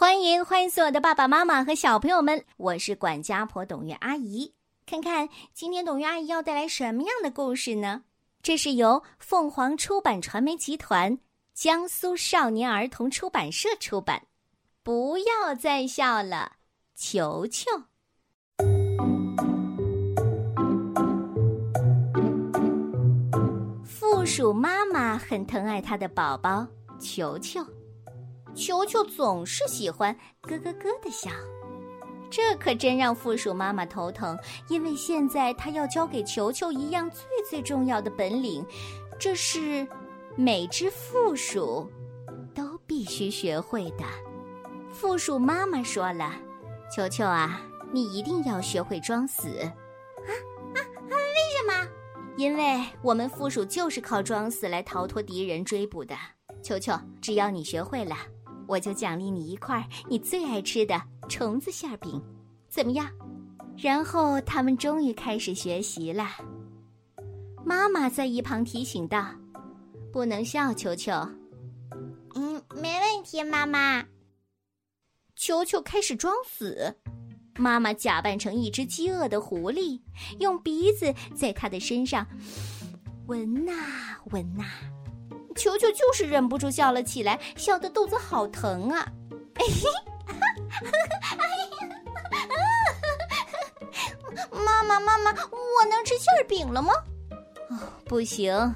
欢迎欢迎所有的爸爸妈妈和小朋友们，我是管家婆董月阿姨。看看今天董月阿姨要带来什么样的故事呢？这是由凤凰出版传媒集团、江苏少年儿童出版社出版。不要再笑了，球球。负鼠妈妈很疼爱她的宝宝球球。球球总是喜欢咯咯咯的笑，这可真让负鼠妈妈头疼。因为现在她要教给球球一样最最重要的本领，这是每只负鼠都必须学会的。负鼠妈妈说了：“球球啊，你一定要学会装死。”啊啊啊！为什么？因为我们负鼠就是靠装死来逃脱敌人追捕的。球球，只要你学会了。我就奖励你一块你最爱吃的虫子馅饼，怎么样？然后他们终于开始学习了。妈妈在一旁提醒道：“不能笑，球球。”“嗯，没问题，妈妈。”球球开始装死，妈妈假扮成一只饥饿的狐狸，用鼻子在他的身上闻呐闻呐。球球就是忍不住笑了起来，笑得肚子好疼啊！哎 妈妈，妈妈，我能吃馅饼了吗？哦，不行，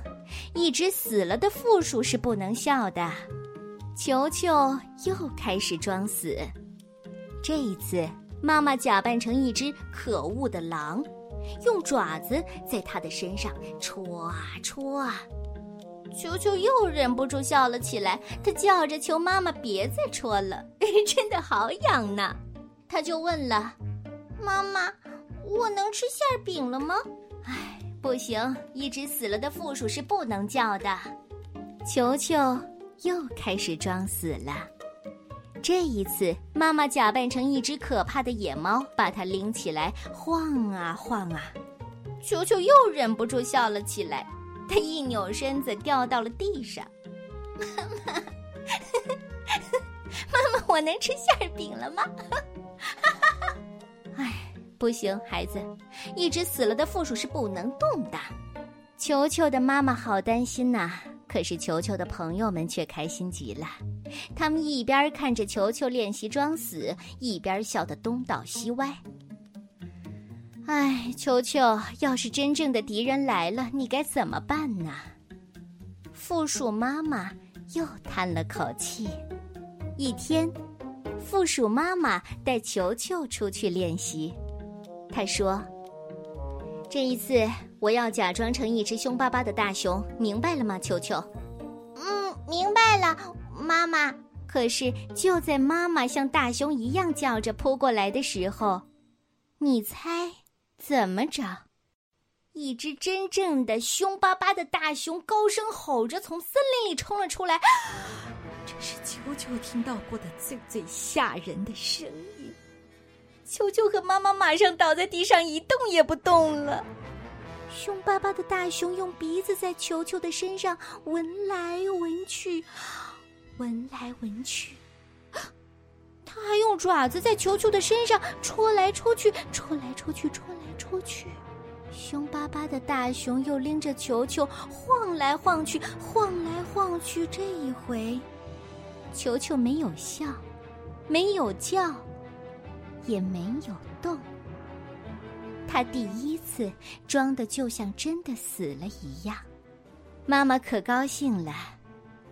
一只死了的负鼠是不能笑的。球球又开始装死，这一次妈妈假扮成一只可恶的狼，用爪子在他的身上戳啊戳啊。球球又忍不住笑了起来，他叫着求妈妈别再戳了，真的好痒呢。他就问了：“妈妈，我能吃馅饼了吗？”哎，不行，一只死了的负鼠是不能叫的。球球又开始装死了。这一次，妈妈假扮成一只可怕的野猫，把它拎起来晃啊晃啊。球球又忍不住笑了起来。他一扭身子，掉到了地上。妈妈，妈妈，我能吃馅饼了吗？哎，不行，孩子，一只死了的负鼠是不能动的。球球的妈妈好担心呐，可是球球的朋友们却开心极了。他们一边看着球球练习装死，一边笑得东倒西歪。哎，球球，要是真正的敌人来了，你该怎么办呢？负鼠妈妈又叹了口气。一天，负鼠妈妈带球球出去练习。她说：“这一次，我要假装成一只凶巴巴的大熊，明白了吗，球球？”“嗯，明白了，妈妈。”可是，就在妈妈像大熊一样叫着扑过来的时候，你猜？怎么着？一只真正的凶巴巴的大熊高声吼着从森林里冲了出来，这是球球听到过的最最吓人的声音。球球和妈妈马上倒在地上一动也不动了。凶巴巴的大熊用鼻子在球球的身上闻来闻去，闻来闻去。他还用爪子在球球的身上戳来戳去，戳来戳去，戳来戳去。凶巴巴的大熊又拎着球球晃来晃去，晃来晃去。这一回，球球没有笑，没有叫，也没有动。他第一次装的就像真的死了一样。妈妈可高兴了。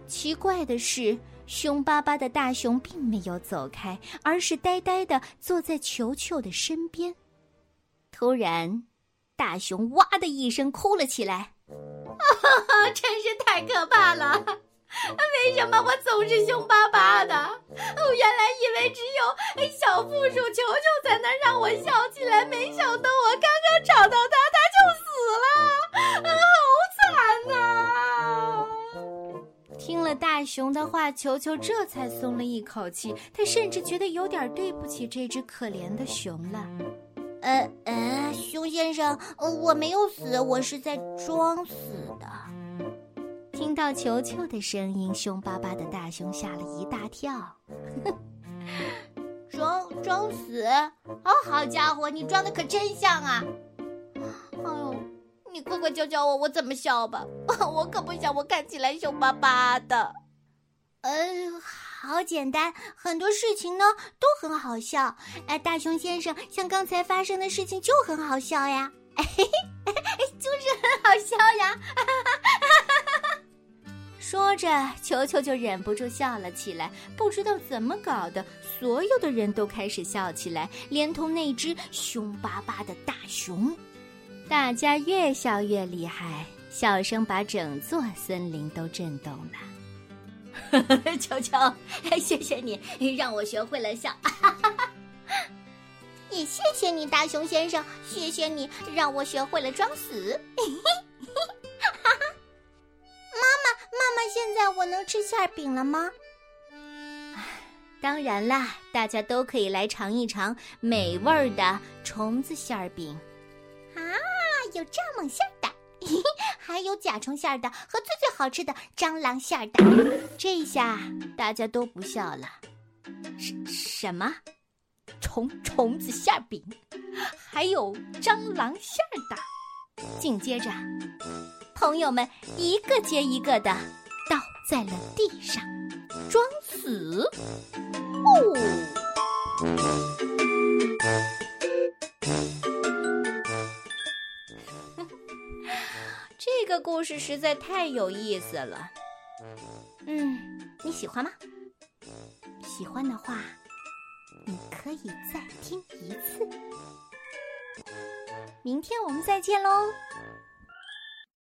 奇怪的是。凶巴巴的大熊并没有走开，而是呆呆的坐在球球的身边。突然，大熊哇的一声哭了起来：“啊，真是太可怕了！为什么我总是凶巴巴的？我原来以为只有小负鼠球球才能让我笑起来，没想到熊的话，球球这才松了一口气。他甚至觉得有点对不起这只可怜的熊了。呃呃，熊先生，我没有死，我是在装死的。听到球球的声音，凶巴巴的大熊吓了一大跳。装装死。哦，好家伙，你装的可真像啊！哎呦，你快快教教我，我怎么笑吧？我可不想我看起来凶巴巴的。呃，好简单，很多事情呢都很好笑。哎，大熊先生，像刚才发生的事情就很好笑呀，就是很好笑呀。说着，球球就忍不住笑了起来。不知道怎么搞的，所有的人都开始笑起来，连同那只凶巴巴的大熊。大家越笑越厉害，笑声把整座森林都震动了。球球，谢谢你让我学会了笑，也谢谢你，大熊先生，谢谢你让我学会了装死。妈妈，妈妈，现在我能吃馅饼了吗？当然啦，大家都可以来尝一尝美味的虫子馅饼。啊，有蚱蜢馅 还有甲虫馅的和最最好吃的蟑螂馅的，这下大家都不笑了。什什么？虫虫子馅饼，还有蟑螂馅的。紧接着，朋友们一个接一个的倒在了地上，装死。故事实在太有意思了，嗯，你喜欢吗？喜欢的话，你可以再听一次。明天我们再见喽。